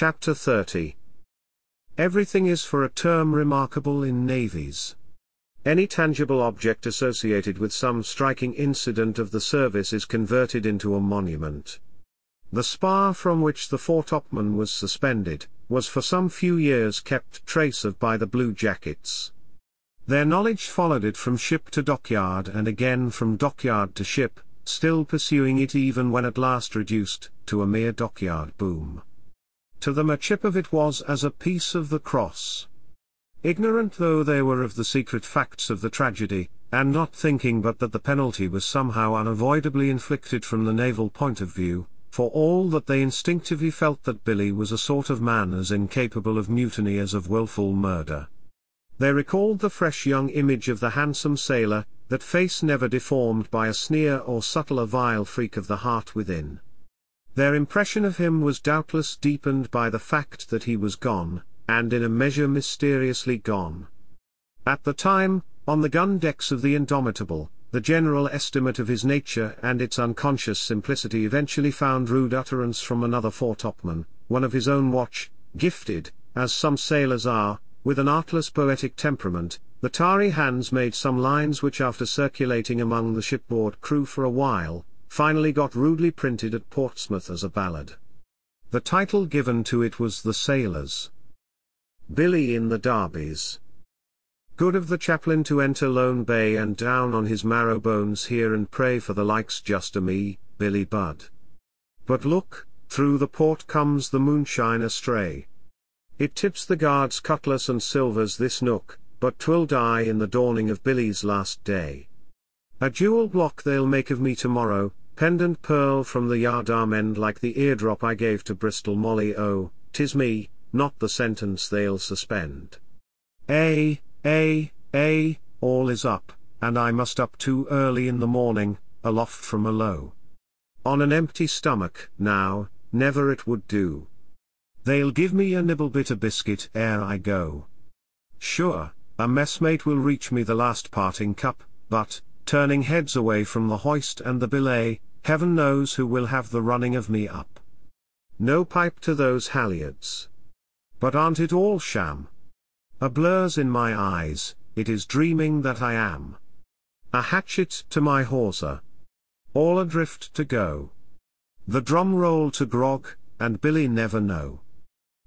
Chapter 30 Everything is for a term remarkable in navies. Any tangible object associated with some striking incident of the service is converted into a monument. The spar from which the foretopman was suspended, was for some few years kept trace of by the blue jackets. Their knowledge followed it from ship to dockyard and again from dockyard to ship, still pursuing it even when at last reduced to a mere dockyard boom. To them a chip of it was as a piece of the cross. Ignorant though they were of the secret facts of the tragedy, and not thinking but that the penalty was somehow unavoidably inflicted from the naval point of view, for all that they instinctively felt that Billy was a sort of man as incapable of mutiny as of wilful murder. They recalled the fresh young image of the handsome sailor, that face never deformed by a sneer or subtle a vile freak of the heart within. Their impression of him was doubtless deepened by the fact that he was gone, and in a measure mysteriously gone. At the time, on the gun decks of the Indomitable, the general estimate of his nature and its unconscious simplicity eventually found rude utterance from another foretopman, one of his own watch, gifted, as some sailors are, with an artless poetic temperament, the tarry hands made some lines which after circulating among the shipboard crew for a while, finally got rudely printed at Portsmouth as a ballad. The title given to it was The Sailors. Billy in the Darbies. Good of the chaplain to enter Lone Bay and down on his marrow bones here and pray for the likes just a me, Billy Budd. But look, through the port comes the moonshine astray. It tips the guard's cutlass and silvers this nook, but 'twill die in the dawning of Billy's last day. A jewel block they'll make of me tomorrow, pendant pearl from the yardarm end like the eardrop I gave to Bristol Molly oh, 'tis me, not the sentence they'll suspend. A, a, a, all is up, and I must up too early in the morning, aloft from a low. On an empty stomach, now, never it would do. They'll give me a nibble bit of biscuit ere I go. Sure, a messmate will reach me the last parting cup, but, turning heads away from the hoist and the belay, heaven knows who will have the running of me up. No pipe to those halyards. But aren't it all sham? A blur's in my eyes, it is dreaming that I am. A hatchet to my hawser. All adrift to go. The drum roll to grog, and Billy never know.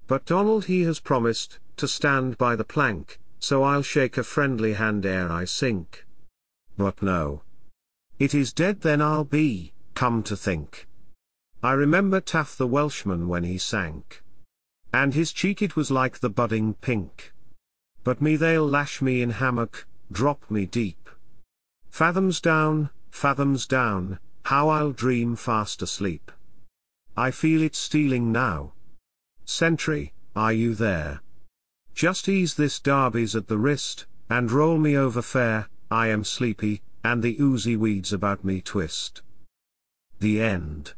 But Donald he has promised, to stand by the plank, so I'll shake a friendly hand ere I sink. But no. It is dead then I'll be, come to think. I remember Taff the Welshman when he sank. And his cheek it was like the budding pink. But me they'll lash me in hammock, drop me deep. Fathoms down, fathoms down, how I'll dream fast asleep. I feel it stealing now. Sentry, are you there? Just ease this darbies at the wrist, and roll me over fair, I am sleepy, and the oozy weeds about me twist. The End